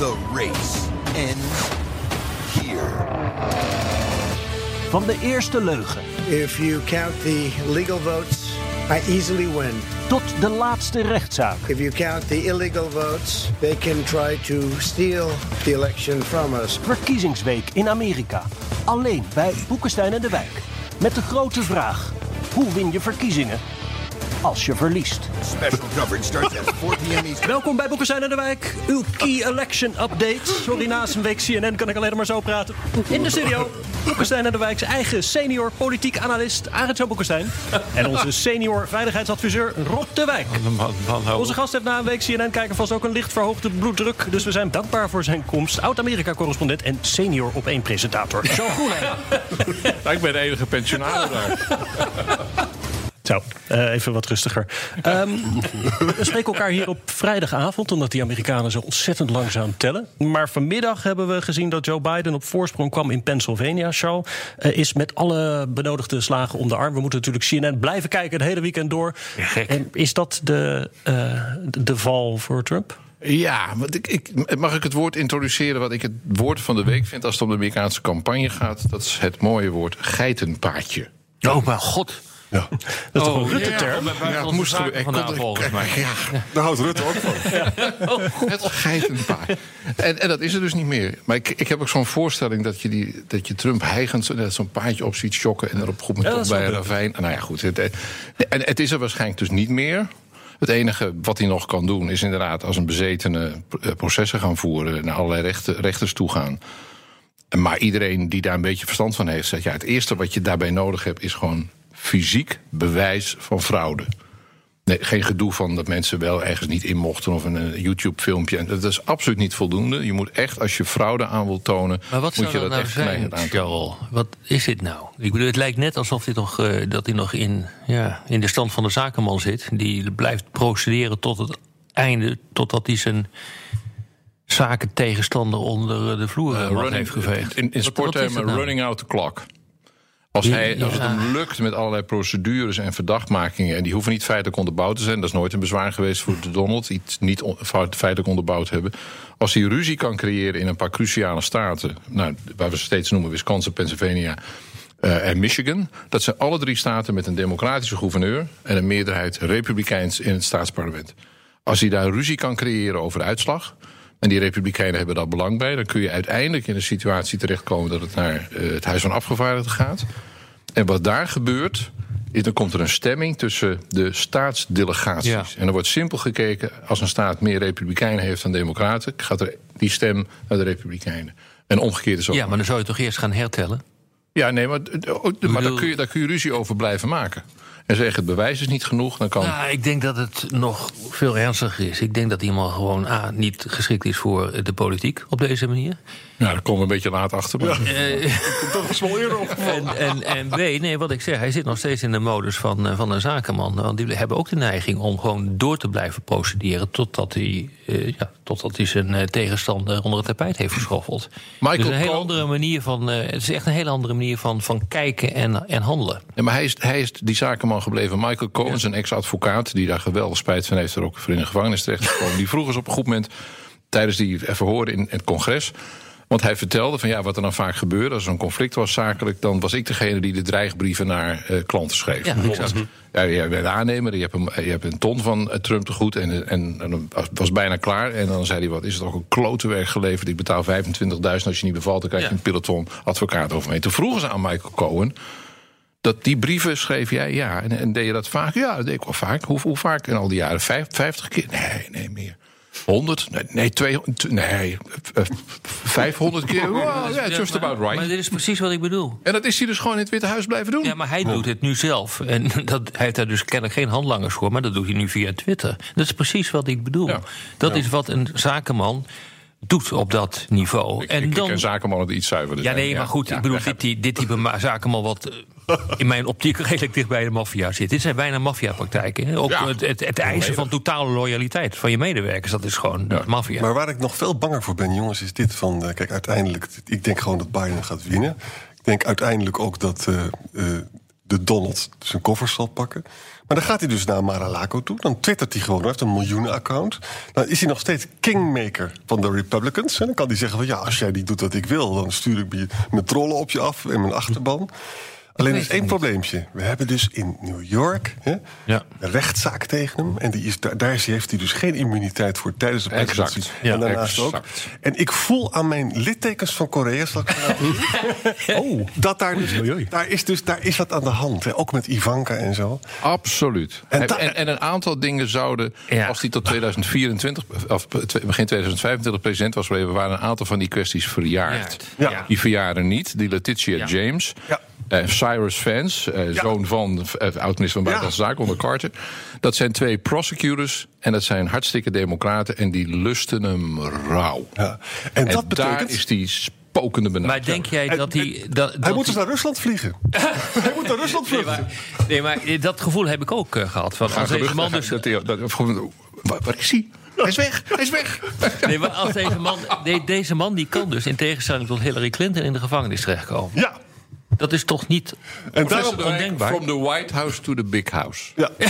The race ends here. Van de eerste leugen If you count the legal votes, I easily win. tot de laatste rechtszaak. If you count the illegal votes, they can try to steal the election from us. Verkiezingsweek in Amerika. Alleen bij Boekenstein en de Wijk. Met de grote vraag: hoe win je verkiezingen als je verliest? Special coverage starts at 4 p.m. Eastern. Welkom bij Boekenstein en de Wijk. Uw Key Election Update. Sorry, naast een week CNN kan ik alleen maar zo praten. In de studio, Boekenstein en de Wijk's eigen senior politiek analist Arend Jan Boekenstein. En onze senior veiligheidsadviseur Rob de Wijk. Onze gast heeft na een week CNN kijken vast ook een licht verhoogde bloeddruk. Dus we zijn dankbaar voor zijn komst. Oud-Amerika-correspondent en senior op één presentator. Zo goed, ik ben de enige pensionaris daar. Zo, eh, even wat rustiger. Ehm, we spreken elkaar hier op vrijdagavond, omdat die Amerikanen zo ontzettend langzaam tellen. Maar vanmiddag hebben we gezien dat Joe Biden op voorsprong kwam in Pennsylvania. Charles eh, is met alle benodigde slagen om de arm. We moeten natuurlijk CNN blijven kijken het hele weekend door. En is dat de, eh, de de val voor Trump? Ja, want ik, ik, mag ik het woord introduceren wat ik het woord van de week vind als het om de Amerikaanse campagne gaat? Dat is het mooie woord geitenpaadje. Oh, mijn god. Ja, Dat is toch Oh, een Rutte-term? ja het moest gebeuren. Ik er- volgens mij. Ja, Daar houdt Rutte ook van. het geitenpaadje. En, en dat is er dus niet meer. Maar ik, ik heb ook zo'n voorstelling dat je, die, dat je Trump net zo'n paadje op ziet schokken en goed Ja, top dat is bij een ravijn. Nou ja, goed. Het, en het is er waarschijnlijk dus niet meer. Het enige wat hij nog kan doen is inderdaad als een bezetene eh, processen gaan voeren, naar allerlei rechter, rechters toe gaan. Maar iedereen die daar een beetje verstand van heeft, zegt ja, het eerste wat je daarbij nodig hebt is gewoon fysiek bewijs van fraude. Nee, geen gedoe van dat mensen wel ergens niet in mochten of een, eh, YouTube-filmpje. Dat is absoluut niet voldoende. Je moet echt, als je fraude aan wilt tonen, Maar wat moet zou je dat nou echt zijn. Charles? Wat is dit nou? Ik bedoel, het lijkt net alsof hij nog, eh, dat hij nog in, ja, in de stand van de zakenman zit. Die blijft procederen tot het einde, totdat hij zijn zaken tegenstander onder de vloer eh, heeft geveegd. In, in sporttermen nou? running out the clock. Als, hij, als het hem lukt met allerlei procedures en verdachtmakingen... en die hoeven niet feitelijk onderbouwd te zijn... dat is nooit een bezwaar geweest voor Donald... iets niet feitelijk onderbouwd hebben. Als hij ruzie kan creëren in een paar cruciale staten... Nou, waar we ze steeds noemen Wisconsin, Pennsylvania eh, en Michigan... dat zijn alle drie staten met een democratische gouverneur... en een meerderheid republikeins in het staatsparlement. Als hij daar ruzie kan creëren over de uitslag... En die Republikeinen hebben daar belang bij. Dan kun je uiteindelijk in een situatie terechtkomen dat het naar eh, het Huis van Afgevaardigden gaat. En wat daar gebeurt, is dan komt er een stemming tussen de staatsdelegaties. Ja. En er wordt simpel gekeken, als een staat meer Republikeinen heeft dan Democraten, gaat er die stem naar de Republikeinen. En omgekeerd is ook. Ja, maar dan zou je toch eerst gaan hertellen? Ja, nee, maar, maar daar, kun je, daar kun je ruzie over blijven maken. En zeggen het bewijs is niet genoeg, dan kan. Nou, ik denk dat het nog veel ernstiger is. Ik denk dat iemand gewoon A, niet geschikt is voor de politiek op deze manier. Nou, daar komen we een beetje laat achter. Maar, Dat is wel eerder opgevallen. En, en, en B, nee, wat ik zeg, hij zit nog steeds in de modus van, eh, van een zakenman. Want die hebben ook de neiging om gewoon door te blijven procederen. totdat hij, eh, ja, totdat hij zijn eh, tegenstander onder het tapijt heeft geschoffeld. Michael dus een hele andere manier van. eh, het is echt een hele andere manier van, van kijken en, en handelen. Ja, maar hij is, hij is die zakenman gebleven. Michael Cohen, een ex-advocaat... die daar geweldig spijt van heeft... er ook voor in de gevangenis terechtgekomen. die vroeg eens op een goed moment... tijdens die verhoren in het congres... want hij vertelde van ja, wat er dan vaak gebeurde... als er een conflict was zakelijk... dan was ik degene die de dreigbrieven naar eh, klanten schreef. Ja, exact. Ja, je bent aannemer, je hebt een, je hebt een ton van eh, Trump te goed... En, en, was bijna klaar. En dan zei hij, wat is het ook een klote werk geleverd... ik betaal 25.000 als je niet bevalt... dan krijg je Ja. een peloton advocaat over me. Toen vroegen ze aan Michael Cohen dat die brieven schreef jij, ja. En, en deed je dat vaak? Ja, dat deed ik wel vaak. Hoe, hoe vaak in al die jaren? Vijf, 50 keer? Nee, nee, meer. 100? Nee, nee 200? Nee, eh, 500 keer? Wow, ja, just about Maar right. dit is precies wat ik bedoel. En dat is hij dus gewoon in het Witte Huis blijven doen. Ja, maar hij doet het nu zelf. En dat, hij heeft daar dus kennelijk geen handlangers voor, maar dat doet hij nu via Twitter. Dat is precies wat ik bedoel. Ja. Dat is wat een zakenman doet op dat niveau. Ik, ik, ik ken zakenmannen die iets zuiverder Ja, nee, maar goed, Ja, ik bedoel, dit, die- dit type ma- zakenman wat eh, in mijn optiek redelijk dicht bij de maffia zit. Dit zijn bijna maffiapraktijken. Ook Ja. het, het, het eisen van totale loyaliteit van je medewerkers, dat is gewoon is maffia. Maar waar ik nog veel banger voor ben, jongens, is dit van... eh, kijk, uiteindelijk, ik denk gewoon dat Biden gaat winnen. Ik denk uiteindelijk ook dat eh, eh, de Donald zijn koffers zal pakken. Maar dan gaat hij dus naar Mar-a-Lago toe. Dan twittert hij gewoon, hij heeft een miljoenen-account. Dan is hij nog steeds kingmaker van de Republicans. En dan kan hij zeggen van, ja, als jij niet doet wat ik wil... dan stuur ik mijn trollen op je af en mijn achterban. Alleen er is één probleempje. We hebben dus in New York hè, Ja. een rechtszaak tegen hem. En die is, daar, daar heeft hij dus geen immuniteit voor tijdens de Exact. presidentie. Ja, en daarnaast ook. exact. En ik voel aan mijn littekens van Korea, zal ik zien, Oh, dat daar, dus, daar, is dus, daar is wat aan de hand. Hè. Ook met Ivanka en zo. Absoluut. En En, een aantal dingen zouden, Ja. als hij tot 2024, of begin 2025 president was waren een aantal van die kwesties verjaard. Ja. Ja. Die verjaren niet. Die Letitia Ja. James. Eh, Cyrus Vance, eh, Ja. zoon van eh, oud-minister van Buitenlandse Zaken onder Carter. Dat zijn twee prosecutors en dat zijn hartstikke democraten en die lusten hem rauw. Ja. En, En dat betekent... daar is die spokende benauwd. Maar denk jij En- dat hij... Dat, hij dat moet dus naar Rusland vliegen. hij moet naar Rusland Nee, vliegen. maar, nee, maar dat gevoel heb ik ook eh, gehad. Van als deze man dus dat waar, waar is hij? Hij is weg, hij is weg. Nee, maar als deze man, de- deze man die kan dus in tegenstelling tot Hillary Clinton in de gevangenis terechtkomen. Ja. Dat is toch niet En daarom... Ondenkbaar. From the White House to the big house. Ja.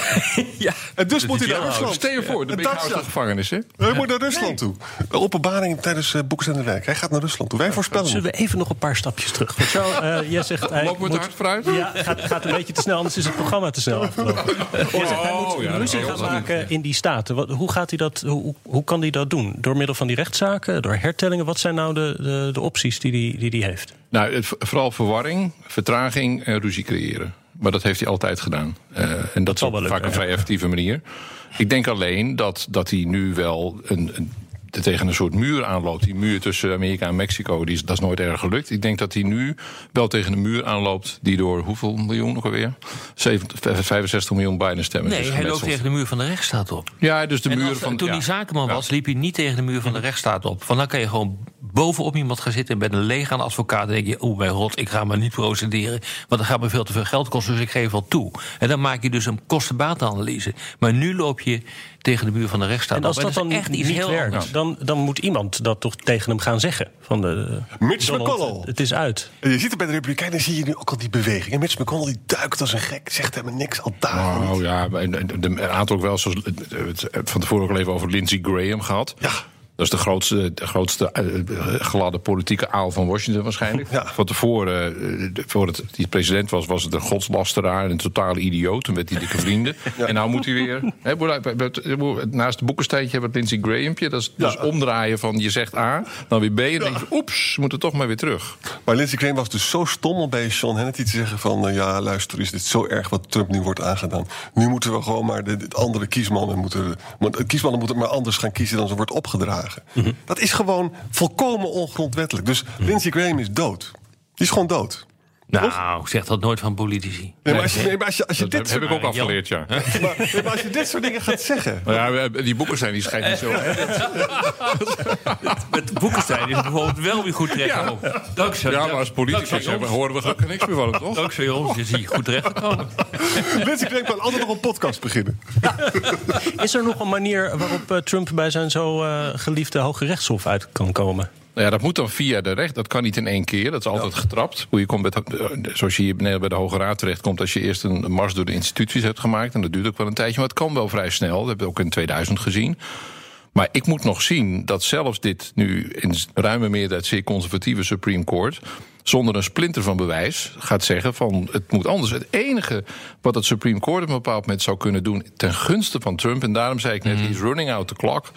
ja. En dus moet hij naar Rusland. Stel je voor, de big house is- de gevangenis, hè? Hij moet naar Rusland toe. Openbaring tijdens uh, Boekers en de Wijk. Hij gaat naar Rusland toe. Wij voorspellen. Zullen we even nog een paar stapjes terug? Want zo, eh, jij zegt hij Loop met moet- hard vooruit? Ja, gaat, gaat een beetje te snel, anders is het programma te snel afgelopen. Jij zegt hij moet Oh, ja, ruzie gaan maken in die staten. Wat, hoe, gaat hij dat, hoe, hoe kan hij dat doen? Door middel van die rechtszaken, door hertellingen? Wat zijn nou de, de, de opties die hij die, die heeft? Nou, het, vooral verwarring, vertraging en ruzie creëren. Maar dat heeft hij altijd gedaan. Eh, en dat, is vaak een vrij effectieve manier. Ik denk alleen dat, dat hij nu wel een, een, tegen een soort muur aanloopt. Die muur tussen Amerika en Mexico, die is, dat is nooit erg gelukt. Ik denk dat hij nu wel tegen een muur aanloopt... die door hoeveel miljoen nog alweer? 70, 65 miljoen Biden-stemmers Nee, is hij loopt tegen de muur van de rechtsstaat op. Ja, dus de En muur als- van... toen ja. hij zakenman was, liep hij niet tegen de muur van de rechtsstaat op. Van dan kan je gewoon bovenop iemand gaan zitten met een legaande advocaat. En denk je, oeh, mijn god, ik ga maar niet procederen. Want dat gaat me veel te veel geld kosten, dus ik geef wel toe. En dan maak je dus een kostenbatenanalyse. Maar nu loop je tegen de muur van de rechtsstaat En als dat is dan echt niet, iets niet heel werkt, anders. dan, dan moet iemand dat toch tegen hem gaan zeggen. Van de, Mitch Donald, McConnell. Het is uit. En je ziet het bij de Republikeinen, zie je nu ook al die beweging. En Mitch McConnell die duikt als een gek, zegt helemaal niks, al dagen niet. Oh ja, een een- een aantal ook wel, zoals het- het- van tevoren ook al even over Lindsey Graham gehad. Ja. Dat is de grootste, de grootste eh, gladde politieke aal van Washington waarschijnlijk. Ja. Van tevoren, eh, voordat hij president was, was het een godslasteraar en een totale idioot. Toen werd hij dikke vrienden. En nou moet hij weer... Naast het boekensteintje hebben we het Lindsey Grahampje. Dat is, is omdraaien van je zegt A, dan weer B. En dan denk je, oeps, we moeten toch maar weer terug. Maar Lindsey Graham was dus zo stom om bij Sean Hannity te zeggen van... eh, ja, luister, is dit zo erg wat Trump nu wordt aangedaan. Nu moeten we gewoon maar de, de andere kiesmannen moeten... Want de kiesmannen moeten maar anders gaan kiezen dan ze wordt opgedragen. Mhm. Dat is gewoon volkomen ongrondwettelijk. Dus Lindsey Graham is dood. Die is gewoon dood. Nou, ik zeg dat nooit van politici. Nee, maar als je, nee, maar als je, als je dit heb, ik ook afgeleerd, ja. maar, nee, maar als je dit soort dingen gaat zeggen... Maar ja, die boeken zijn die schijnt niet zo. Met Boekenstein is het bijvoorbeeld wel weer goed terechtgekomen. Dankzij, Ja, maar als politicus hebben, horen we gelukkig niks meer van hem, toch? Dankzij ons is hij goed terechtgekomen. Lindsey Graham kan altijd nog een podcast beginnen. Is er nog een manier waarop eh, Trump bij zijn zo eh, geliefde Hoge Rechtshof uit kan komen? Nou ja, dat moet dan via de recht. Dat kan niet in één keer. Dat is altijd getrapt. Hoe je komt met, eh, zoals je hier beneden bij de Hoge Raad terechtkomt... als je eerst een mars door de instituties hebt gemaakt. En dat duurt ook wel een tijdje, maar het kan wel vrij snel. Dat hebben we ook in 2000 gezien. Maar ik moet nog zien dat zelfs dit nu in ruime meerderheid... zeer conservatieve Supreme Court... zonder een splinter van bewijs gaat zeggen van het moet anders. Het enige wat het Supreme Court op een bepaald moment zou kunnen doen... ten gunste van Trump, en daarom zei ik net... he's running out the clock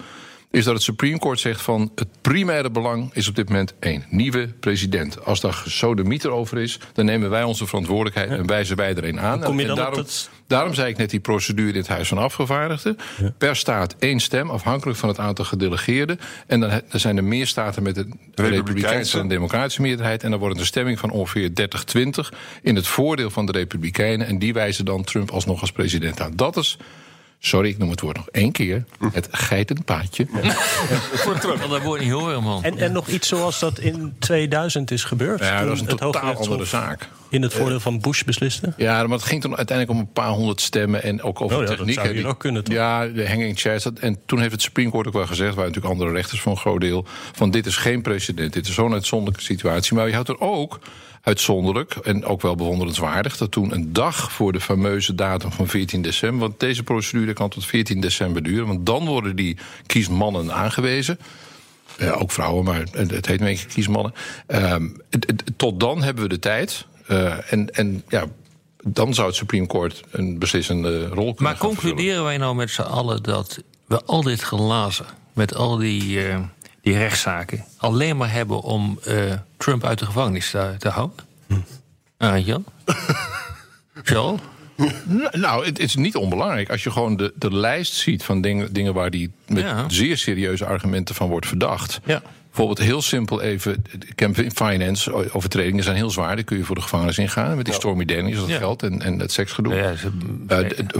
is dat het Supreme Court zegt van het primaire belang is op dit moment één nieuwe president. Als daar gesodemieter over is, dan nemen wij onze verantwoordelijkheid en wijzen wij er een aan. Hoe kom je En dan op daarom, dat- daarom zei ik net die procedure in het Huis van Afgevaardigden. Per staat één stem, afhankelijk van het aantal gedelegeerden. En dan, zijn er meer staten met een republikeinse en een democratische meerderheid. En dan wordt het een stemming van ongeveer 30-20 in het voordeel van de republikeinen. En die wijzen dan Trump alsnog als president aan. Dat is Sorry, ik noem het woord nog één keer. Het geitenpaadje. Want dat wordt niet horen, man. En, en nog iets zoals dat in 2000 is gebeurd. Ja, dat is een totaal andere zaak. In het voordeel van Bush besliste. Ja, maar het ging toen uiteindelijk om een paar honderd stemmen en ook over Oh ja, dat techniek. zou hè. hier Die- ook kunnen, toch? Ja, de hanging chairs. dat- En toen heeft het Supreme Court ook wel gezegd, waar natuurlijk andere rechters voor een groot deel, van dit is geen precedent, dit is zo'n uitzonderlijke situatie. Maar je houdt er ook uitzonderlijk en ook wel bewonderenswaardig dat toen een dag voor de fameuze datum van 14 december, want deze procedure kan tot 14 december duren, want dan worden die kiesmannen aangewezen. Ja, ook vrouwen, maar het heet een beetje kiesmannen. Ehm, tot dan hebben we de tijd. Eh, en, en ja, dan zou het Supreme Court een beslissende rol kunnen Maar concluderen wij nou met z'n allen dat we al dit gelazen met al die, eh, die rechtszaken alleen maar hebben om eh, Trump uit de gevangenis te, te houden? Hm. Ah, Jan? Zo? Nou, Nou, het is niet onbelangrijk. Als je gewoon de, de lijst ziet van dingen, dingen waar die met Ja. zeer serieuze argumenten van wordt verdacht. Ja. Bijvoorbeeld heel simpel even, finance overtredingen zijn heel zwaar. Daar kun je voor de gevangenis ingaan. Met die Stormy Daniels, dat Ja. geld en, en het seksgedoe. Ja, ze, Eh,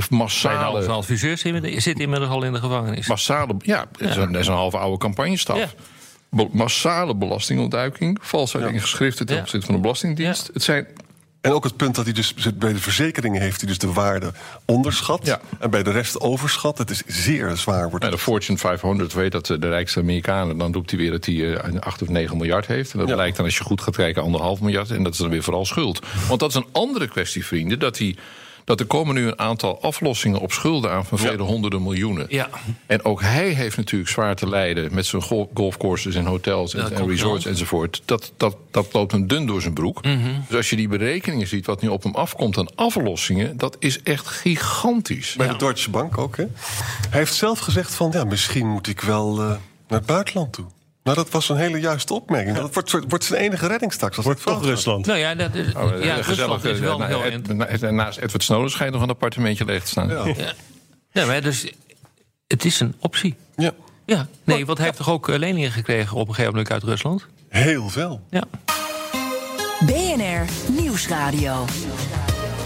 massale, een adviseur zit inmiddels al in de gevangenis. massale, ja, is een, dat is een halve oude campagnestaf. Ja. Massale belastingontduiking, valsheid in geschriften ten Ja. opzichte van de Belastingdienst. Het zijn En ook het punt dat hij dus bij de verzekeringen heeft hij dus de waarde onderschat. Ja. En bij de rest overschat. Het is zeer zwaar. Wordt Nou, de. Fortune 500 weet dat eh, de rijkste Amerikanen... dan roept hij weer dat hij eh, 8 of 9 miljard heeft. En dat Ja. blijkt dan, als je goed gaat kijken, anderhalf miljard. En dat is dan weer vooral schuld. Want dat is een andere kwestie, vrienden. Dat, hij, dat er komen nu een aantal aflossingen op schulden aan... van vele honderden miljoenen. Ja. En ook hij heeft natuurlijk zwaar te lijden... met zijn gol- golfcourses en hotels en, en resorts enzovoort. Dat, dat, dat loopt hem dun door zijn broek. Mhm. Dus als je die berekeningen ziet... wat nu op hem afkomt aan aflossingen... dat is echt gigantisch. Bij de Deutsche Bank ook. Hè? Hij heeft zelf gezegd van ja, misschien moet ik wel eh, naar het buitenland toe. Nou, dat was een hele juiste opmerking. Dat wordt, wordt zijn enige redding straks. Als Wordt toch. Rusland. Nou ja, dat is, Oh, ja gezellig. Rusland is wel eh, heel... Ed- na- naast Edward Snowden schijnt nog een appartementje leeg te staan. Ja. Ja. Ja, maar dus het is een optie. ja, Ja, nee, want hij heeft toch ook eh, leningen gekregen op een gegeven moment uit Rusland? heel veel. Ja. BNR Nieuwsradio.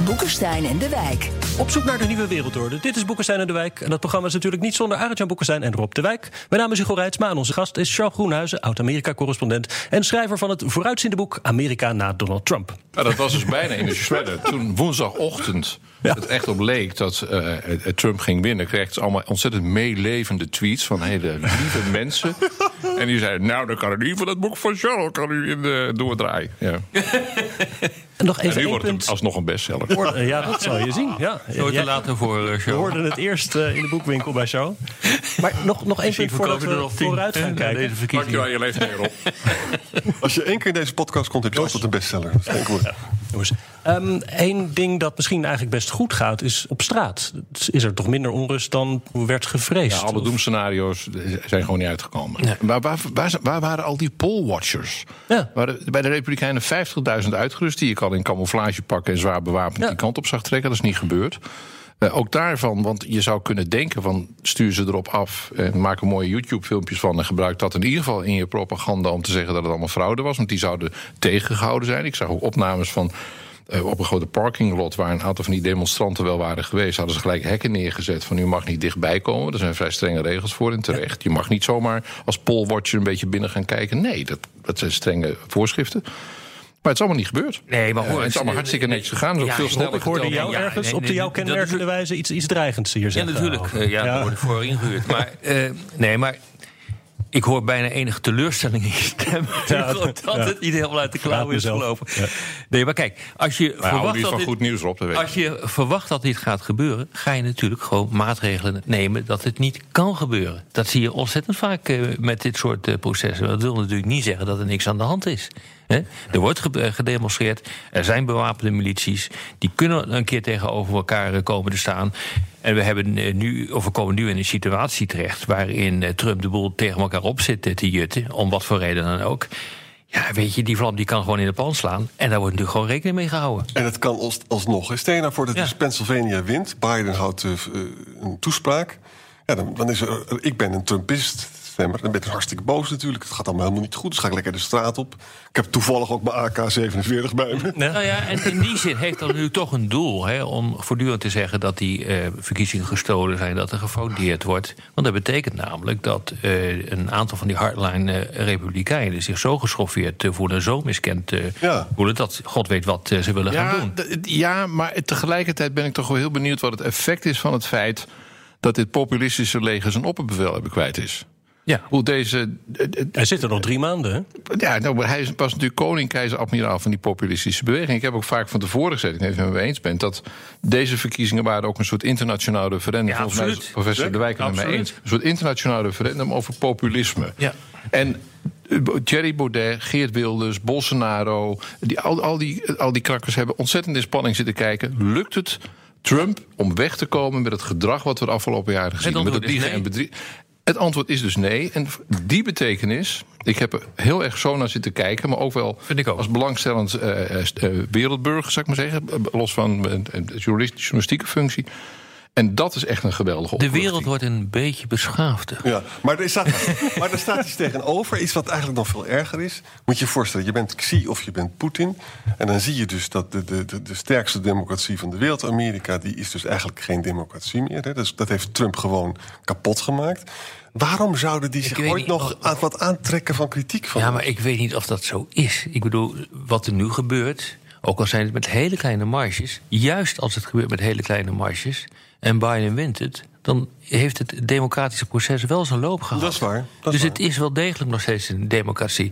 Boekenstein en de Wijk. Op zoek naar de nieuwe wereldorde. Dit is Boekenstein en de Wijk. En dat programma is natuurlijk niet zonder Arend-Jan Boekenstein en Rob de Wijk. Mijn naam is Hugo Reitsma en onze gast is Charles Groenhuizen... oud-Amerika-correspondent en schrijver van het vooruitziende boek... Amerika na Donald Trump. Nou, dat was dus bijna in de shredder. Toen woensdagochtend Ja. het echt op leek dat eh, eh, Trump ging winnen... kreeg ze allemaal ontzettend meelevende tweets van hele lieve mensen. En die zeiden, nou, dan kan in ieder geval het boek van Charles kan u in de doordraaien. Ja. En nog En even nu één wordt het punt. alsnog een bestseller. Ja, dat zal je zien. Ja. Nooit te Jij- laten voor uh, We show. hoorden het eerst eh, in de boekwinkel bij Charles. Maar nog, nog één punt voordat we vooruit gaan kijken. Deze verkiezingen. Dankjewel, je leeft op. Als je één keer in deze podcast komt, heb je altijd een bestseller. Dat is. Jongens, Eén Ehm, ding dat misschien eigenlijk best goed gaat, is op straat. Is er toch minder onrust dan werd gevreesd? Ja, alle doemscenario's zijn gewoon niet uitgekomen. Maar waar, waar, waar waren al die pollwatchers? Ja. Waren bij de Republikeinen 50.000 uitgerust... die ik al in camouflage pakken en zwaar bewapend Ja. die kant op zag trekken. Dat is niet gebeurd. Eh, ook daarvan, want je zou kunnen denken van... stuur ze erop af en maak er mooie YouTube-filmpjes van... en gebruik dat in ieder geval in je propaganda... om te zeggen dat het allemaal fraude was. Want die zouden tegengehouden zijn. Ik zag ook opnames van... eh, op een grote parkinglot waar een aantal van die demonstranten wel waren geweest, hadden ze gelijk hekken neergezet van u mag niet dichtbij komen. Er zijn vrij strenge regels voor en terecht. Je mag niet zomaar als pollwatcher een beetje binnen gaan kijken. Nee, dat, dat zijn strenge voorschriften. Maar het is allemaal niet gebeurd. Nee, maar hoor, het is allemaal hartstikke netjes gegaan. Het is ook Ja, veel ik sneller Ik hoorde jou Ja, ergens nee, op de nee, jou dat is- kenmerkende wijze iets, iets dreigends hier Ja, zeggen. natuurlijk. eh, ja, Ja. daar word ik voor ingehuurd. Maar, eh, nee, maar ik hoor bijna enige teleurstelling in je stem. Ja, dat ja. het niet helemaal uit de klauwen is gelopen. Nee, maar kijk, als je, Maar verwacht dat van dit, goed nieuws op, dat als je verwacht dat dit gaat gebeuren... ga je natuurlijk gewoon maatregelen nemen dat het niet kan gebeuren. Dat zie je ontzettend vaak eh, met dit soort processen. Dat wil natuurlijk niet zeggen dat er niks aan de hand is. Er wordt eh, gedemonstreerd, er zijn bewapende milities... die kunnen een keer tegenover elkaar eh, komen te staan... En we, hebben eh, nu, of we komen nu in een situatie terecht waarin Trump de boel tegen elkaar op zit te jutten, om wat voor reden dan ook. Ja, weet je, die vlam die kan gewoon in de pan slaan. En daar wordt natuurlijk gewoon rekening mee gehouden. En het kan als, alsnog. Stel je nou voor dat Ja. dus Pennsylvania wint. Biden houdt een toespraak. Ja, dan, dan is er, ik ben een Trumpist. Stemmer. Dan ben je hartstikke boos natuurlijk. Het gaat allemaal helemaal niet goed. Dus ga ik lekker de straat op. Ik heb toevallig ook mijn AK-47 bij me. Nou ja, en in die zin heeft dat nu toch een doel... Hè, om voortdurend te zeggen dat die eh, verkiezingen gestolen zijn... dat er gefraudeerd wordt. Want dat betekent namelijk dat eh, een aantal van die hardline-republikeinen... zich zo geschoffeerd eh, voelen, zo miskend eh, Ja. voelen... dat God weet wat eh, ze willen gaan doen. ja, maar tegelijkertijd ben ik toch wel heel benieuwd wat het effect is van het feit dat dit populistische leger zijn opperbevel hebben kwijt is. Ja. Hoe deze. Hij zit er nog drie maanden, hè? Ja, nou, hij is- was natuurlijk koning, keizer, admiraal van die populistische beweging. Ik heb ook vaak van tevoren gezegd, ik weet niet of je het met me eens bent, dat deze verkiezingen waren ook een soort internationaal referendum. Ja, Volgens mij is professor De Wijk het Absoluut. eens. Een soort internationaal referendum over populisme. Ja. En eh, Thierry Baudet, Geert Wilders, Bolsonaro, die, al, al, die, al die krakkers hebben ontzettend in spanning zitten kijken. Lukt het Trump om weg te komen met het gedrag wat we de afgelopen jaren gezien hebben? Met liegen nee. en bedriegen. Het antwoord is dus nee. En die betekenis, ik heb er heel erg zo naar zitten kijken, maar ook wel Vind ik ook. als belangstellend eh, wereldburger, zou ik maar zeggen, los van de journalist- journalistieke functie. En dat is echt een geweldige De opluchting. wereld wordt een beetje beschaafder. Ja, maar er, staat, maar er staat iets tegenover. Iets wat eigenlijk nog veel erger is. Moet je je voorstellen, je bent Xi of je bent Poetin. En dan zie je dus dat de, de, de, de sterkste democratie van de wereld, Amerika... die is dus eigenlijk geen democratie meer. Hè. Dus dat heeft Trump gewoon kapot gemaakt. Waarom zouden die zich ooit niet nog of- aan- wat aantrekken van kritiek van Ja, maar ik weet niet of dat zo is. Ik bedoel, wat er nu gebeurt, ook al zijn het met hele kleine marges, juist als het gebeurt met hele kleine marges en Biden wint het, dan heeft het democratische proces wel zijn loop gehad. Dat is waar, dat is dus waar. het is wel degelijk nog steeds een democratie.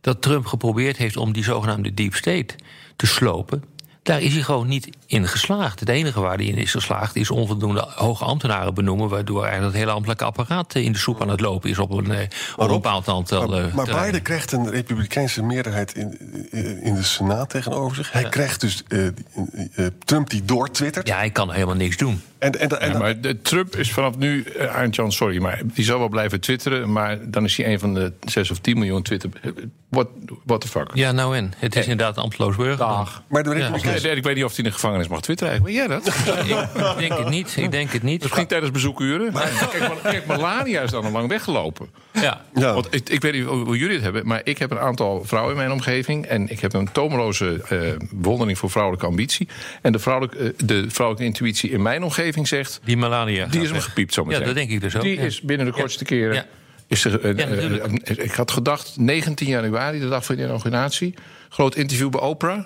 Dat Trump geprobeerd heeft om die zogenaamde deep state te slopen. Daar is hij gewoon niet in geslaagd. Het enige waar hij in is geslaagd is onvoldoende hoge ambtenaren benoemen. Waardoor eigenlijk het hele ambtelijke apparaat in de soep aan het lopen is op een, eh, op een bepaald aantal. Maar, eh, maar. Biden krijgt een republikeinse meerderheid in, in de Senaat tegenover zich. Hij krijgt dus eh, Trump die doortwittert. Ja, hij kan helemaal niks doen. En, en, en, Ja, maar de, Trump is vanaf nu, uh, sorry, maar die zal wel blijven twitteren. Maar dan is hij een van de 6 of 10 miljoen Twitter. What, what the fuck? Ja, nou en. Het is inderdaad een ambteloos burger. Dag. maar Ja. Nee, ik weet niet of hij in de gevangenis mag twitteren eigenlijk. Weet jij dat? Ik denk het niet. Ik denk het niet. Misschien tijdens bezoekuren. kijk, maar- kijk, Melania is dan al lang weggelopen. Ja. Ja. Want ik, ik weet niet hoe jullie het hebben, maar ik heb een aantal vrouwen in mijn omgeving. En ik heb een tomeloze eh bewondering voor vrouwelijke ambitie. En de vrouwelijke, eh, de vrouwelijke intuïtie in mijn omgeving zegt. Die Melania. Die is hem gepiept, zo maar Ja, dat denk ik dus ook, Die is binnen de kortste keren. Is er, ik had gedacht, 19 januari, de dag van de inauguratie. Groot interview bij Oprah.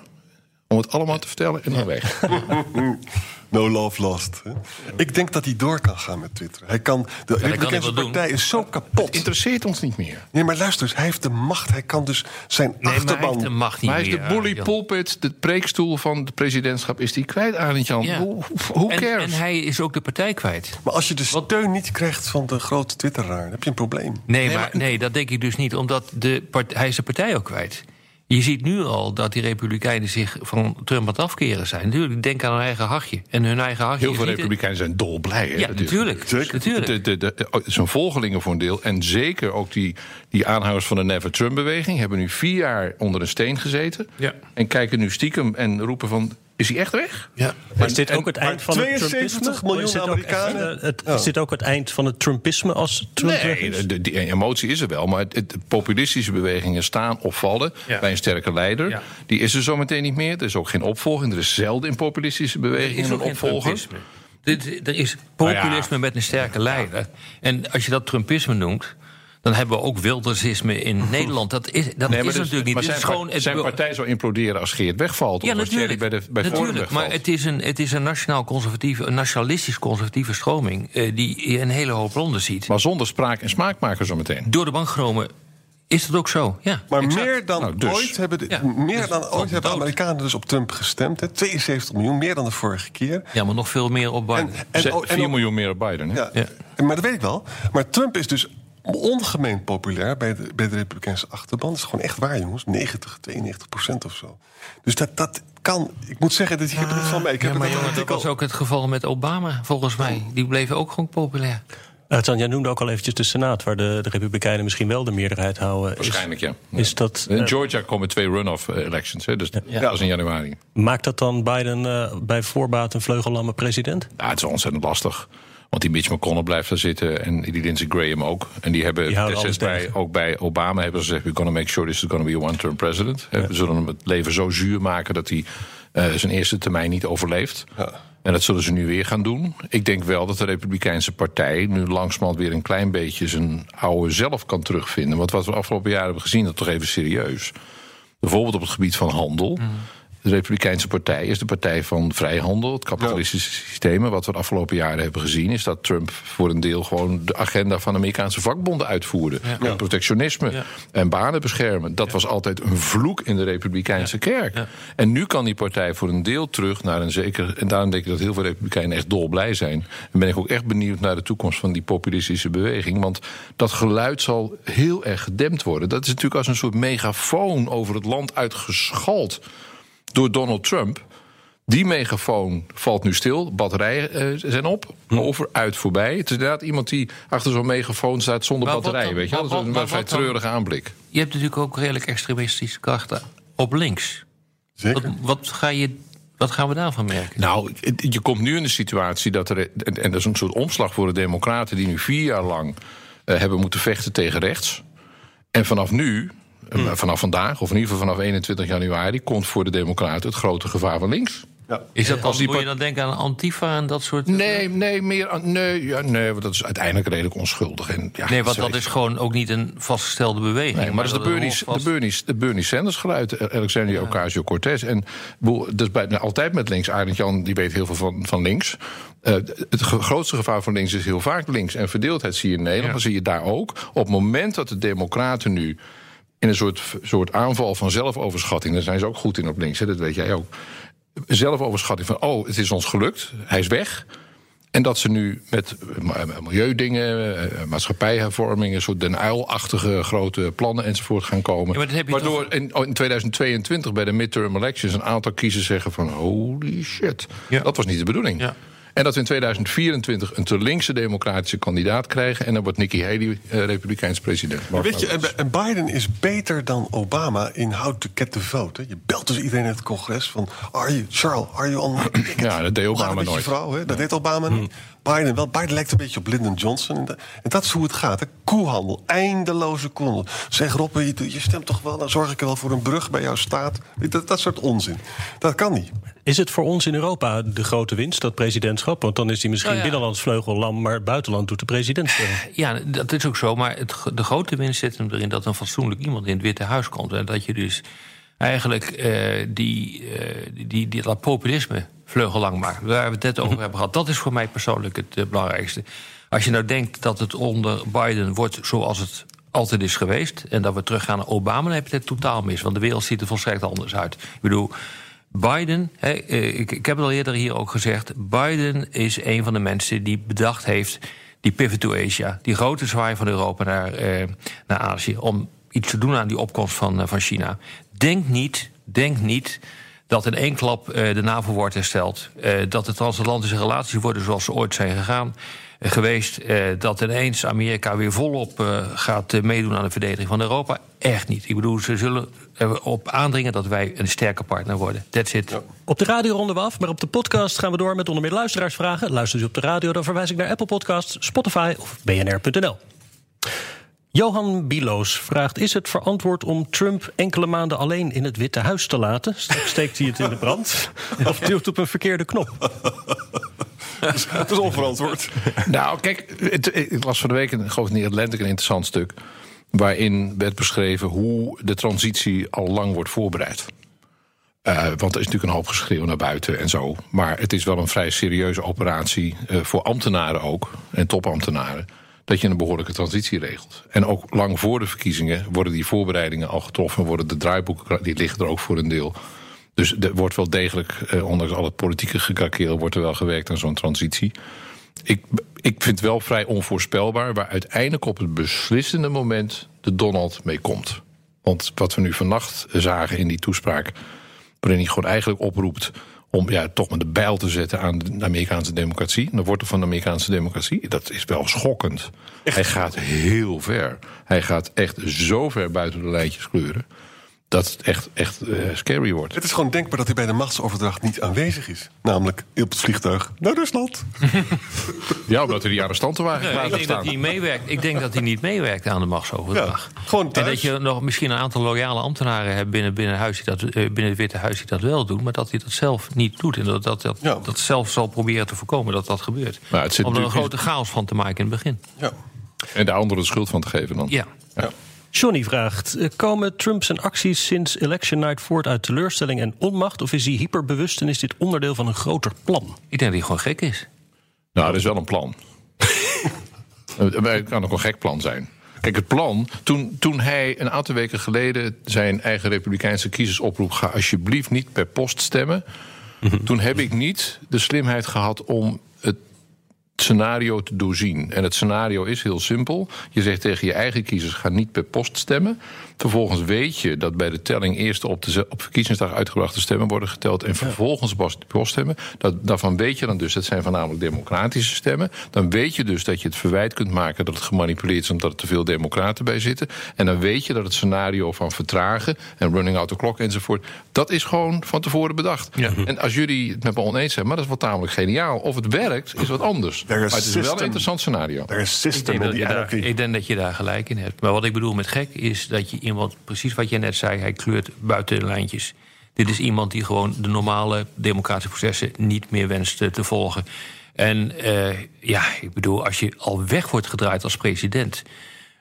Om het allemaal te vertellen en dan weg. No love lost. hè. Ik denk dat hij door kan gaan met Twitter. Hij kan, de Republikeinse doen. partij is zo kapot. Interesseert ons niet meer. Nee, maar luister eens, hij heeft de macht. Hij kan dus zijn Nee, maar hij achterban... heeft de macht niet Maar hij is de bully pulpit, de preekstoel van het presidentschap, is die kwijt, Arend-Jan. Ja. Who, who En, cares? en hij is ook de partij kwijt. Maar als je de steun niet krijgt van de grote Twitteraar... dan heb je een probleem. Nee, maar, nee, dat denk ik dus niet. Omdat de part- hij is de partij ook kwijt. Je ziet nu al dat die Republikeinen zich van Trump aan het afkeren zijn. Natuurlijk, denk aan hun eigen hachje. En hun eigen hachje Heel veel republikeinen zijn dolblij. Hè? Ja, natuurlijk. Natuurlijk. Oh, zijn volgelingen voor een deel. En zeker ook die, die aanhangers van de Never Trump-beweging... hebben nu vier jaar onder een steen gezeten. Ja. En kijken nu stiekem en roepen van... Is hij echt weg? Ja. Maar is dit ook het eind van het 72 Trumpisme? miljoen Is dit ook Amerikanen? echt, eh, het, Is dit ook het eind van het Trumpisme als Trump Nee, de, die emotie is er wel. Maar het, populistische bewegingen staan of vallen Ja. bij een sterke leider. Ja. Die is er zometeen niet meer. Er is ook geen opvolging. Er is zelden in populistische bewegingen een opvolger. Dit, er is populisme Nou met een sterke leider. En als je dat Trumpisme noemt... dan hebben we ook wildersisme in Nederland. Dat is, dat Nee, is dus- natuurlijk niet. maar zijn, is gewoon het zijn partij zou imploderen als Geert wegvalt. Ja, of natuurlijk. bij, de, bij natuurlijk maar het is een, het is een nationaal conservatieve, een nationalistisch conservatieve stroming... eh, die een hele hoop ronden ziet. Maar zonder spraak en smaakmaker zometeen. Door de bank genomen is dat ook zo. Ja, Maar exact. meer dan Nou, dus. ooit hebben, de, Ja. meer Dus dan ooit hebben Amerikanen dus op Trump gestemd. Hè. 72 miljoen, meer dan de vorige keer. Ja, maar nog veel meer op Biden. Oh, 4 op- miljoen meer op Biden. Hè? Ja, Ja. Maar dat weet ik wel. Maar Trump is dus ongemeen populair bij de, bij de Republikeinse achterban. Dat is gewoon echt waar, jongens. 90, 92 procent of zo. Dus dat, dat kan... Ik moet zeggen, dat ik heb het niet van mij. Ik heb Ja, maar het jongen, dat was ook het geval met Obama, volgens mij. Die bleven ook gewoon populair. Arjan, jij noemde ook al eventjes de Senaat... waar de, de Republikeinen misschien wel de meerderheid houden. Is- Waarschijnlijk, ja. Is dat, In eh, Georgia komen twee runoff eh, elections. Hè? Dus dat is in januari. maakt dat dan Biden eh, bij voorbaat een vleugelamme president? Ja, het is ontzettend lastig. Want die Mitch McConnell blijft daar zitten en die Lindsey Graham ook. En die hebben destijds bij, ook bij Obama hebben ze gezegd... we're gonna make sure this is gonna be a one-term president. We zullen hem het leven zo zuur maken dat hij eh, zijn eerste termijn niet overleeft. En dat zullen ze nu weer gaan doen. Ik denk wel dat de Republikeinse Partij nu langzamerhand weer een klein beetje zijn oude zelf kan terugvinden. Want wat we de afgelopen jaren hebben gezien, dat is toch even serieus. Bijvoorbeeld op het gebied van handel. De Republikeinse Partij is de partij van vrijhandel, het kapitalistische systeem. En wat we de afgelopen jaren hebben gezien, is dat Trump voor een deel gewoon de agenda van Amerikaanse vakbonden uitvoerde. Ja. Protectionisme Ja. en banen beschermen. Dat was altijd een vloek in de Republikeinse kerk. En nu kan die partij voor een deel terug naar een zeker. En daarom denk ik dat heel veel Republikeinen echt dolblij zijn. En ben ik ook echt benieuwd naar de toekomst van die populistische beweging. Want dat geluid zal heel erg gedempt worden. Dat is natuurlijk als een soort megafoon over het land uitgeschald door Donald Trump. Die megafoon valt nu stil. Batterijen eh, zijn op. Over, uit, voorbij. Het is inderdaad iemand die achter zo'n megafoon staat zonder Maar batterij. dan? Weet je? Dat is een vrij maar dan? treurige aanblik. Je hebt natuurlijk ook redelijk extremistische krachten op links. Zeker. Wat, wat, ga je, wat gaan we daarvan merken? Nou, je komt nu in de situatie dat er. En en dat is een soort omslag voor de Democraten die nu vier jaar lang eh, hebben moeten vechten tegen rechts. En vanaf nu, eh, vanaf vandaag, of in ieder geval vanaf 21 januari, komt voor de Democraten het grote gevaar van links. Is dat als die moet je dan denken aan Antifa en dat soort... Nee, nee, meer. aan- Nee, ja, nee, want dat is uiteindelijk redelijk onschuldig. En, ja, Nee, want dat is gewoon ook niet een vastgestelde beweging. Nee, maar dat is de Bernie, de Bernie, de Bernie Sanders geluid, Alexandria Ocasio-Cortez. En dus bij, nou, altijd met links. Arend Jan die weet heel veel van, van links. Eh, het grootste gevaar van links is heel vaak links. En verdeeldheid zie je in Nederland, Ja. maar zie je daar ook. Op het moment dat de Democraten nu in een soort, soort aanval van zelfoverschatting... daar zijn ze ook goed in op links, hè, dat weet jij ook. Zelfoverschatting van, oh, het is ons gelukt, hij is weg... En dat ze nu met eh, ma- milieudingen, eh, maatschappijhervormingen, een soort den uilachtige grote plannen enzovoort gaan komen. Ja, maar Waardoor in, oh, in 2022 bij de midterm elections een aantal kiezers zeggen van holy shit. Ja. Dat was niet de bedoeling. Ja. En dat we in 2024 een te linkse democratische kandidaat krijgen. En dan wordt Nikki Haley eh, republikeins president. Maar weet je, en, en Biden is beter dan Obama in how to get the vote. hè. Je belt dus iedereen in het congres van... Are you, Charles, are you on? Ja, dat deed Obama nooit. Vrouw, hè? Dat deed Obama niet. Biden wel. Biden lijkt een beetje op Lyndon Johnson. En, dat- en dat is hoe het gaat. Hè? Koehandel. Eindeloze koehandel. Zeg Rob, je, je stemt toch wel... Dan zorg ik er wel voor een brug bij jouw staat. Dat, dat soort onzin. Dat kan niet. Is het voor ons in Europa de grote winst, dat presidentschap? Want dan is hij misschien ja. binnenlands vleugellam, maar buitenland doet de president. Ja, dat is ook zo. Maar het, de grote winst zit hem erin dat een fatsoenlijk iemand in het Witte Huis komt. En dat je dus eigenlijk eh, die, die, die, die, dat populisme vleugellang maakt. Waar we het net over hebben gehad. Dat is voor mij persoonlijk het eh, belangrijkste. Als je nou denkt dat het onder Biden wordt zoals het altijd is geweest... en dat we teruggaan naar Obama, dan heb je het totaal mis. Want de wereld ziet er volstrekt anders uit. Ik bedoel... Biden, eh, ik, ik heb het al eerder hier ook gezegd... Biden is een van de mensen die bedacht heeft... die pivot to Asia, die grote zwaai van Europa naar, eh, naar Azië... om iets te doen aan die opkomst van, eh, van China. Denk niet, denk niet dat in één klap de NAVO wordt hersteld. Dat de transatlantische relaties worden zoals ze ooit zijn gegaan... geweest, eh, dat ineens Amerika weer volop eh, gaat meedoen aan de verdediging van Europa. Echt niet. Ik bedoel, ze zullen erop aandringen dat wij een sterke partner worden. That's it. Op de radio ronden we af, maar op de podcast gaan we door met onder meer luisteraarsvragen. Luistert u op de radio, dan verwijs ik naar Apple Podcasts, Spotify of bnr.nl. Johan Biloos vraagt: Is het verantwoord om Trump enkele maanden alleen in het Witte Huis te laten? Straks steekt hij het in de brand. Of duwt op een verkeerde knop? Het is onverantwoord. Nou, kijk, het, ik las van de week, in, geloof ik, in Atlantic een interessant stuk. Waarin werd beschreven hoe de transitie al lang wordt voorbereid. Eh, want er is natuurlijk een hoop geschreeuw naar buiten en zo. Maar het is wel een vrij serieuze operatie eh, voor ambtenaren ook. En topambtenaren. Dat je een behoorlijke transitie regelt. En ook lang voor de verkiezingen worden die voorbereidingen al getroffen. Worden de draaiboeken, die liggen er ook voor een deel. Dus er wordt wel degelijk, eh, ondanks al het politieke gekrakeel, wordt er wel gewerkt aan zo'n transitie. Ik, ik vind het wel vrij onvoorspelbaar waar uiteindelijk op het beslissende moment de Donald mee komt. Want wat we nu vannacht zagen in die toespraak, waarin hij gewoon eigenlijk oproept om ja, toch maar de bijl te zetten aan de Amerikaanse democratie, de wortel van de Amerikaanse democratie, dat is wel schokkend. Hij gaat heel ver. Hij gaat echt zo ver buiten de lijntjes kleuren. Dat het echt, echt eh, scary wordt. Het is gewoon denkbaar dat hij bij de machtsoverdracht niet aanwezig is. Namelijk op het vliegtuig naar Rusland. Ja, omdat er die arrestantenwagen Nee, klaar ik, denk dat hij meewerkt. ik denk dat hij niet meewerkt aan de machtsoverdracht. Ja, gewoon En dat je nog misschien een aantal loyale ambtenaren hebt binnen, binnen, huis die dat, eh, binnen het Witte Huis die dat wel doen, maar dat hij dat zelf niet doet. En dat dat, dat, Ja. dat zelf zal proberen te voorkomen dat dat gebeurt. Maar het zit Om er een grote chaos van te maken in het begin. Ja. En de anderen de schuld van te geven dan. Ja. Ja. Johnny vraagt: eh, Komen Trump zijn acties sinds election night voort uit teleurstelling en onmacht? Of is hij hyperbewust en is dit onderdeel van een groter plan? Ik denk dat hij gewoon gek is. Nou, dat is wel een plan. Het kan ook een gek plan zijn. Kijk, het plan, toen, toen hij een aantal weken geleden zijn eigen Republikeinse kiezers oproep: ga alsjeblieft niet per post stemmen. Toen heb ik niet de slimheid gehad om scenario te doorzien. En het scenario is heel simpel. Je zegt tegen je eigen kiezers: ga niet per post stemmen. Vervolgens weet je dat bij de telling eerst op, de, op verkiezingsdag uitgebrachte stemmen worden geteld. En vervolgens pas de poststemmen. Dat, daarvan weet je dan dus, dat zijn voornamelijk democratische stemmen. Dan weet je dus dat je het verwijt kunt maken dat het gemanipuleerd is omdat er te veel democraten bij zitten. En dan weet je dat het scenario van vertragen en running out the clock enzovoort. Dat is gewoon van tevoren bedacht. En als jullie het met me oneens zijn, maar dat is wel tamelijk geniaal. Of het werkt, is wat anders. Maar is het is wel een interessant scenario. Er is Ik system denk, in dat die je daar, anarchy. ik denk dat je daar gelijk in hebt. Maar wat ik bedoel met gek is dat je iemand, precies wat je net zei, hij kleurt buiten de lijntjes. Dit is iemand die gewoon de normale democratische processen niet meer wenst eh, te volgen. En eh, ja, ik bedoel, als je al weg wordt gedraaid als president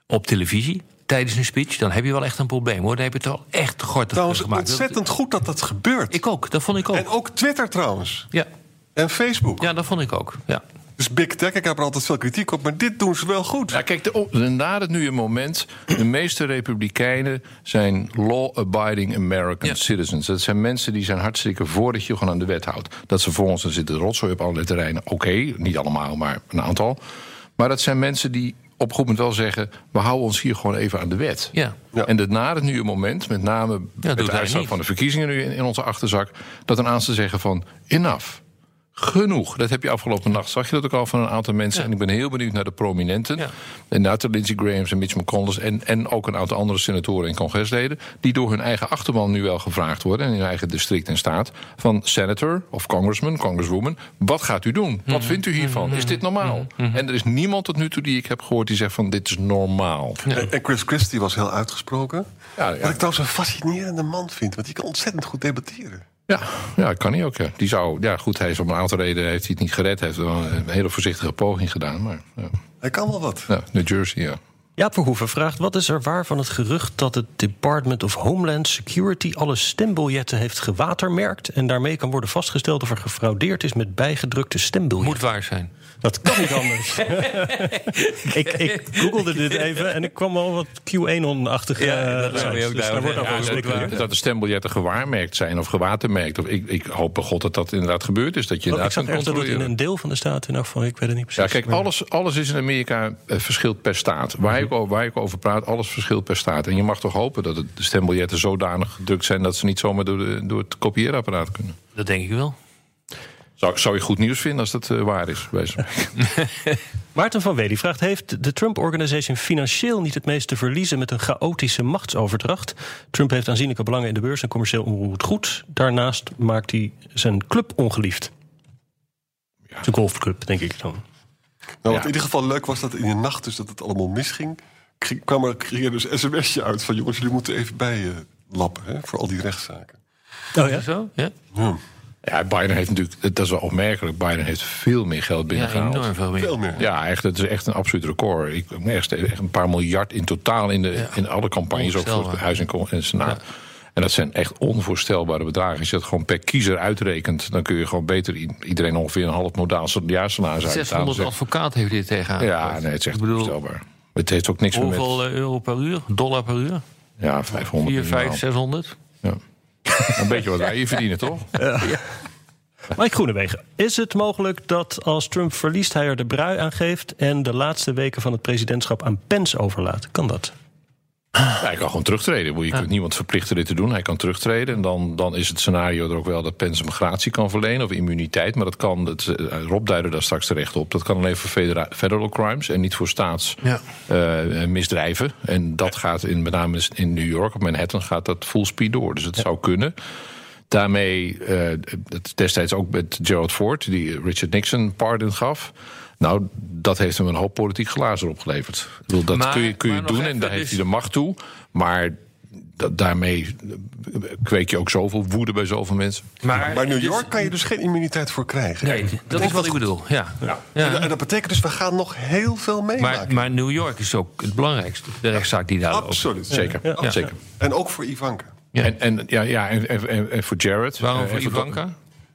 op televisie tijdens een speech, dan heb je wel echt een probleem hoor. Dan heb je het wel echt gortig Trouwens, gemaakt. ontzettend goed dat dat gebeurt. Ik ook, dat vond ik ook. En ook Twitter trouwens. Ja, En Facebook. ja, dat vond ik ook. Ja. Dus Big Tech, ik heb er altijd veel kritiek op, maar dit doen ze wel goed. Ja, kijk, de, het nu een moment. De meeste republikeinen zijn law-abiding American Ja. citizens. Dat zijn mensen die zijn hartstikke voor dat je gewoon aan de wet houdt. Dat ze volgens ons zitten rotzooi op allerlei terreinen. Oké, niet allemaal, maar een aantal. Maar dat zijn mensen die op een goed moment wel zeggen... we houden ons hier gewoon even aan de wet. Ja. Ja. En dat na het nu een moment, met name met doet de uitslag van de verkiezingen nu in, in onze achterzak... dat een aantal zeggen van, enough. Genoeg. Dat heb je afgelopen nacht. Zag je dat ook al van een aantal mensen? Ja. En ik ben heel benieuwd naar de prominenten. Ja. En naar de Lindsey Graham's en Mitch McConnell. En, en ook een aantal andere senatoren en congresleden. Die door hun eigen achterban nu wel gevraagd worden. En in hun eigen district en staat. Van senator of congressman, congresswoman. Wat gaat u doen? Wat Mhm. vindt u hiervan? Is dit normaal? En er is niemand tot nu toe die ik heb gehoord die zegt van dit is normaal. En en Chris Christie was heel uitgesproken. Ja, ja. Wat ik trouwens een fascinerende man vind, want die kan ontzettend goed debatteren. Ja, ja, kan hij ook. Ja. Die zou, ja, goed, hij is om een aantal redenen heeft hij het niet gered. Hij heeft wel een hele voorzichtige poging gedaan. Maar ja, Hij kan wel wat. ja New Jersey, ja. Jaap Verhoeven vraagt: Wat is er waar van het gerucht dat het Department of Homeland Security alle stembiljetten heeft gewatermerkt en daarmee kan worden vastgesteld of er gefraudeerd is met bijgedrukte stembiljetten? Moet waar zijn. Dat kan niet anders. ik, ik googelde dit even en ik kwam al wat QAnon-achtige. Ja, dat uh, zou je ook dus daar- daar wordt ja, over dat de stembiljetten gewaarmerkt zijn of gewatermerkt. Of ik, ik hoop bij God dat dat inderdaad gebeurd is. Dat je Oh, ik inderdaad zag ergens dat het in een deel van de staten in geval, ik weet het niet precies. Ja, kijk, alles, alles is in Amerika eh, verschilt per staat. Waar, ik, over- waar ik over praat, alles verschilt per staat. En je mag toch hopen dat de stembiljetten zodanig gedrukt zijn... dat ze niet zomaar door, de, door het kopieerapparaat kunnen. Dat denk ik wel. Zou, zou je goed nieuws vinden als dat eh, waar is? Maarten van Wely vraagt: Heeft de Trump Organization financieel niet het meest te verliezen met een chaotische machtsoverdracht? Trump heeft aanzienlijke belangen in de beurs en commercieel onroerend goed. Daarnaast maakt hij zijn club ongeliefd. Zijn golfclub, denk ik dan. Nou, wat in ieder geval leuk was dat in de nacht, dus dat het allemaal misging, ging- kwam er, dus een sms'je uit van jongens, jullie moeten even bij eh, lappen hè, voor al die rechtszaken. Oh ja? Zo? Ja, Ja, Biden heeft natuurlijk, dat is wel opmerkelijk... Biden heeft veel meer geld ja binnengehaald. enorm veel meer. Veel meer. Ja, echt, het is echt een absoluut record. Ik, echt, echt een paar miljard in totaal in, de, in alle campagnes, ook voor het. Huis en, en Senaat. En dat zijn echt onvoorstelbare bedragen. Als je dat gewoon per kiezer uitrekent, dan kun je gewoon beter iedereen ongeveer een half modaal jaarsalaris uitbetalen. 600 Zeg. advocaten heeft dit tegenaan. Ja, nee, het is echt bedoel, onvoorstelbaar. Het heeft ook niks meer met... Hoeveel eh, euro per uur? Dollar per uur? Ja, 500 4, 5, minimaal. 600? Ja. Een beetje wat wij hier verdienen, toch? Mike Groenewegen, is het mogelijk dat als Trump verliest hij er de brui aan geeft en de laatste weken van het presidentschap aan Pence overlaat? Kan dat? Hij kan gewoon terugtreden. Je kunt niemand verplichten dit te doen. Hij kan terugtreden. En dan, dan is het scenario er ook wel dat Pence hem gratie kan verlenen of immuniteit. Maar dat kan, het, eh, Rob duidde daar straks terecht op. Dat kan alleen voor federa- federal crimes en niet voor staatsmisdrijven. en dat gaat in, met name in New York, op Manhattan, gaat dat full speed door. Dus het zou kunnen. Daarmee, eh, het destijds ook met Gerald Ford, die Richard Nixon pardon gaf. Nou, dat heeft hem een hoop politiek glazen opgeleverd. Ik bedoel, dat Maar- kun je, kun je doen en daar heeft dus- hij de macht toe. Maar da- daarmee kweek je ook zoveel woede bij zoveel mensen. Maar, Maar New dus- York kan je dus geen immuniteit voor krijgen. Nee, dat is wat ik bedoel. Ja. Ja. En, dat- en dat betekent dus, we gaan nog heel veel meemaken. Maar, maar New York is ook het belangrijkste. De rechtszaak die daar loopt. Absoluut. Zeker, Ja. zeker. En ook voor Ivanka. Ja. En, en, ja, ja, en, en, en- voor Jared. Waarom eh, voor Ivanka?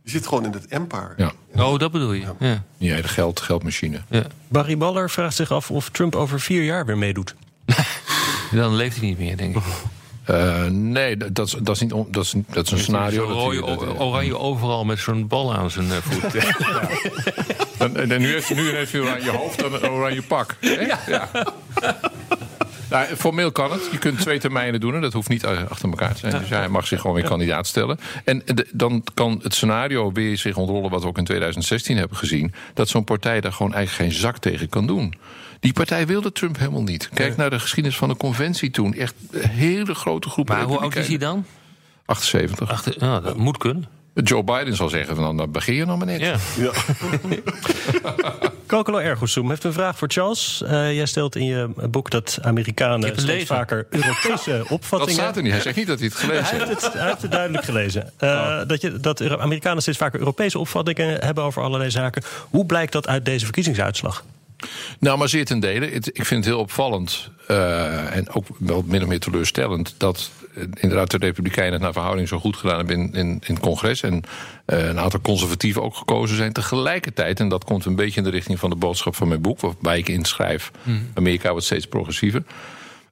Die zit gewoon in het empire. Ja, Oh, dat bedoel je. Ja. ja de geld, geldmachine. Ja. Barry Baller vraagt zich af of Trump over vier jaar weer meedoet. Dan leeft hij niet meer, denk ik. Eh, nee, dat, dat, is, dat, is niet, on- dat, is, dat is een scenario. Dat hij- oranje overal met zo'n bal aan zijn eh, voet. En, en, en nu heeft, nu heeft hij oranje hoofd en een oranje pak. Hè? Ja. Nou, formeel kan het. Je kunt twee termijnen doen en dat hoeft niet eh, achter elkaar te zijn. Dus hij mag zich gewoon weer kandidaat stellen. En de- dan kan het scenario weer zich ontrollen wat we ook in 2016 hebben gezien. Dat zo'n partij daar gewoon eigenlijk geen zak tegen kan doen. Die partij wilde Trump helemaal niet. Kijk naar de geschiedenis van de conventie toen. Echt een hele grote groep. Maar hoe oud is hij dan? 78. Achter, nou, dat moet kunnen. Joe Biden zal zeggen van dan begin je nog maar net. Ja. Kokolo Ergosum heeft een vraag voor Charles. Eh, jij stelt in je boek dat Ik Amerikanen steeds vaker Europese Dat opvattingen... staat er niet. Hij zegt niet dat hij het gelezen Hij heeft. het, hij heeft het duidelijk gelezen. Eh, dat, je, dat Amerikanen steeds vaker Europese opvattingen hebben over allerlei zaken. Hoe blijkt dat uit deze verkiezingsuitslag? Nou, maar zeer ten dele. Ik vind het heel opvallend eh, en ook wel min of meer teleurstellend... dat inderdaad de Republikeinen het naar verhouding zo goed gedaan hebben in, in, in het congres... en eh, een aantal conservatieven ook gekozen zijn. Tegelijkertijd, en dat komt een beetje in de richting van de boodschap van mijn boek... waarbij ik inschrijf, Amerika wordt steeds progressiever...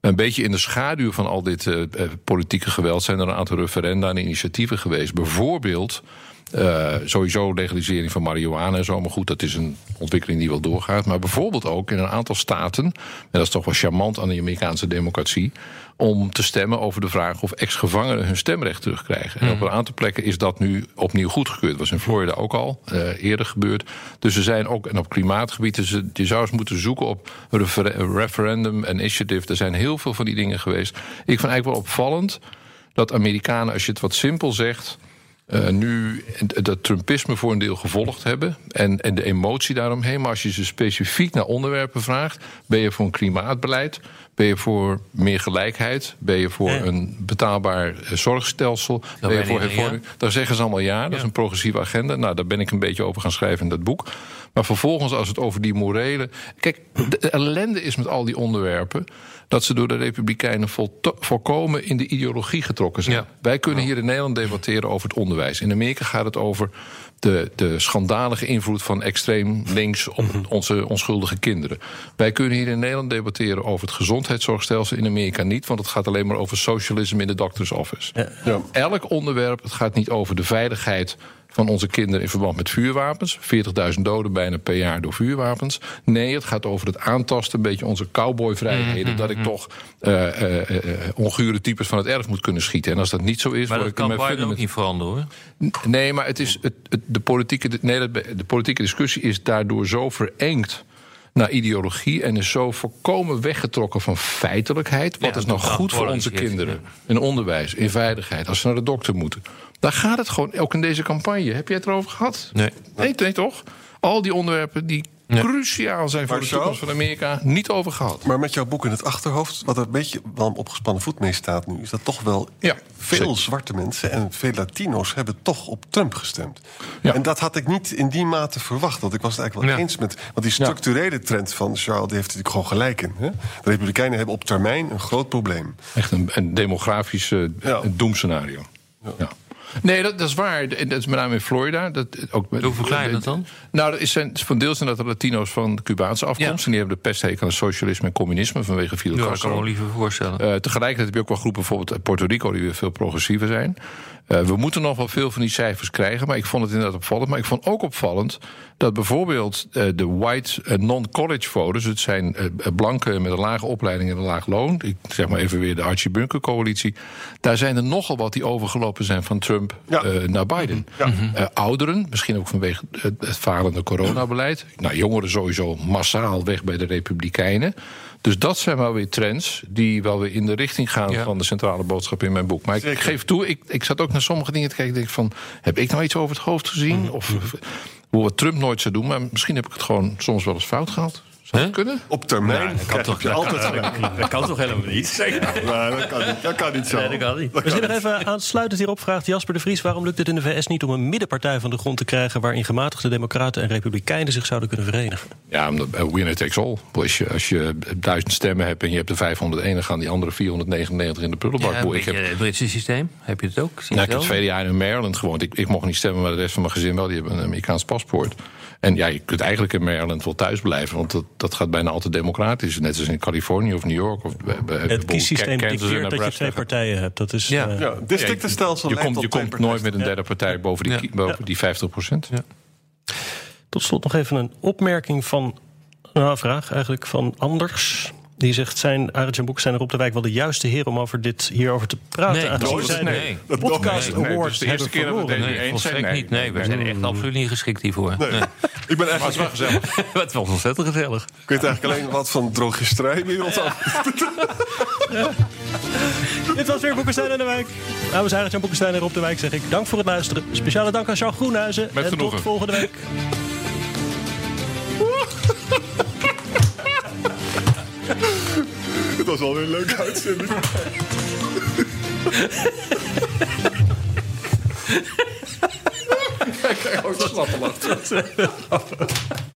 Een beetje in de schaduw van al dit eh, eh, politieke geweld zijn er een aantal referenda en initiatieven geweest. Bijvoorbeeld eh, sowieso legalisering van marihuana en zo. Maar goed, dat is een ontwikkeling die wel doorgaat. Maar bijvoorbeeld ook in een aantal staten, en dat is toch wel charmant aan de Amerikaanse democratie, om te stemmen over de vraag of ex-gevangenen hun stemrecht terugkrijgen. En op een aantal plekken is dat nu opnieuw goedgekeurd. Dat was in Florida ook al eh, eerder gebeurd. Dus er zijn ook, en op klimaatgebied, dus je zou eens moeten zoeken op refer- referendum initiative. Er zijn heel veel van die dingen geweest. Ik vind eigenlijk wel opvallend dat Amerikanen, als je het wat simpel zegt. Eh, nu dat Trumpisme voor een deel gevolgd hebben. En, en de emotie daaromheen. Maar als je ze specifiek naar onderwerpen vraagt. Ben je voor een klimaatbeleid? Ben je voor meer gelijkheid? Ben je voor Ja. een betaalbaar eh, zorgstelsel? ben je voor hervorming? Daar zeggen ze allemaal ja. Dat is een progressieve agenda. Nou, daar ben ik een beetje over gaan schrijven in dat boek. Maar vervolgens, als het over die morele. Kijk, de ellende is met al die onderwerpen. dat ze door de Republikeinen volkomen in de ideologie getrokken zijn. Ja. Wij kunnen hier in Nederland debatteren over het onderwijs. In Amerika gaat het over de, de schandalige invloed van extreem links op onze onschuldige kinderen. Wij kunnen hier in Nederland debatteren over het gezondheidszorgstelsel. In Amerika niet, want het gaat alleen maar over socialisme in de doctor's office. Ja. Elk onderwerp, het gaat niet over de veiligheid van onze kinderen in verband met vuurwapens. 40.000 doden bijna per jaar door vuurwapens. Nee, het gaat over het aantasten, een beetje onze cowboyvrijheden. Dat ik toch eh eh, eh, ongure types van het erf moet kunnen schieten. En als dat niet zo is, Maar dat ik kan Biden ook met- niet veranderen, hoor. Nee, maar het is het, het- de, politieke, nee, de politieke discussie is daardoor zo verengd naar ideologie en is zo volkomen weggetrokken van feitelijkheid. Wat Ja, is nou goed voor onze kinderen? In onderwijs, in veiligheid, als ze naar de dokter moeten. Daar gaat het gewoon, ook in deze campagne. Heb jij het erover gehad? Nee. Nee, nee toch? Al die onderwerpen die Nee. cruciaal zijn voor Maar de zo? toekomst van Amerika, niet over gehad. Maar met jouw boek in het achterhoofd, wat er een beetje wel op gespannen voet mee staat nu, is dat toch wel Ja, veel zeker. zwarte mensen en veel Latino's hebben toch op Trump gestemd. Ja. En dat had ik niet in die mate verwacht. Want ik was het eigenlijk wel Ja. eens met. Want die structurele trend van Charles, die heeft natuurlijk gewoon gelijk in. Hè? De Republikeinen hebben op termijn een groot probleem. Echt een, een demografisch eh, doemscenario. Ja. Nee, dat, dat is waar. Dat is met name in Florida. Dat, ook met, Hoe verklaar je dat dan? Nou, dat is zijn, van deels zijn dat de Latino's van de Cubaanse afkomst. Ja. En die hebben de pesthekel aan socialisme en communisme vanwege Fidel Ja, ik kan me Castro. wel liever voorstellen. Eh, tegelijkertijd heb je ook wel groepen, bijvoorbeeld uit Puerto Rico, die weer veel progressiever zijn. Eh, we moeten nog wel veel van die cijfers krijgen, maar ik vond het inderdaad opvallend. Maar ik vond ook opvallend dat bijvoorbeeld eh, de white eh, non-college voters, het zijn blanken met een lage opleiding en een laag loon, ik zeg maar even weer de Archie Bunker coalitie, daar zijn er nogal wat die overgelopen zijn van Trump Ja. naar Biden. Eh, ouderen, misschien ook vanwege het falende coronabeleid. Nou, jongeren sowieso massaal weg bij de Republikeinen. Dus dat zijn wel weer trends die wel weer in de richting gaan Ja. van de centrale boodschap in mijn boek. Maar ik, geef toe, ik, ik zat ook naar sommige dingen te kijken. Ik denk van, heb ik nou iets over het hoofd gezien? Of hoe wat Trump nooit zou doen. Maar misschien heb ik het gewoon soms wel eens fout gehad. Zou dat Huh? kunnen? Op termijn dat kan toch- je dat altijd kan- gelijk. Dat kan toch helemaal niet? Nee, dat kan niet, dat kan niet zo. Nee, dat kan niet. Misschien nog even aansluitend hierop vraagt Jasper de Vries... waarom lukt het in de VS niet om een middenpartij van de grond te krijgen... waarin gematigde democraten en republikeinen zich zouden kunnen verenigen? Ja, omdat uh, winner takes all. Als je, als je duizend stemmen hebt en je hebt er 501... dan gaan die andere 499 in de prullenbak. Ja, ik heb, het Britse systeem. Heb je het ook? Zie je nou, ik heb het twee jaar in Maryland gewoond. Ik, ik mocht niet stemmen, maar de rest van mijn gezin wel. Die hebben een Amerikaans paspoort. En ja, je kunt eigenlijk in Maryland wel thuis blijven... want dat, dat gaat bijna altijd democratisch. Net als in Californië of New York. Of, Het kiessysteem dicteert dat je twee partijen hebt. Dat is, Ja. eh, Ja, districtenstelsel Je komt, je komt nooit met een derde partij boven die, Ja. boven die 50 procent. Tot slot nog even een opmerking van... Nou, een vraag eigenlijk van Anders. Die zegt, zijn Arend en Boek zijn er op de wijk wel de juiste heer... om over dit, hierover te praten? Nee, aangezien nooit. zij de Nee. Dat Podcast Nee, nee, Awards dus de eerste keer dat we deden. Nee, eens zijn? niet. Nee, we zijn echt absoluut niet geschikt hiervoor. Nee. Ik ben eigenlijk, wel gezellig. het was ontzettend gezellig. ik weet eigenlijk alleen wat van drogisterijwereld af. Dit was weer Boekenstein en de Wijk. Namens Arend Jan Boekenstein en Rob de Wijk zeg ik dank voor het luisteren. Speciale dank aan Jean Groenhuizen. Met en tot volgende week. Het was alweer een leuke uitzending.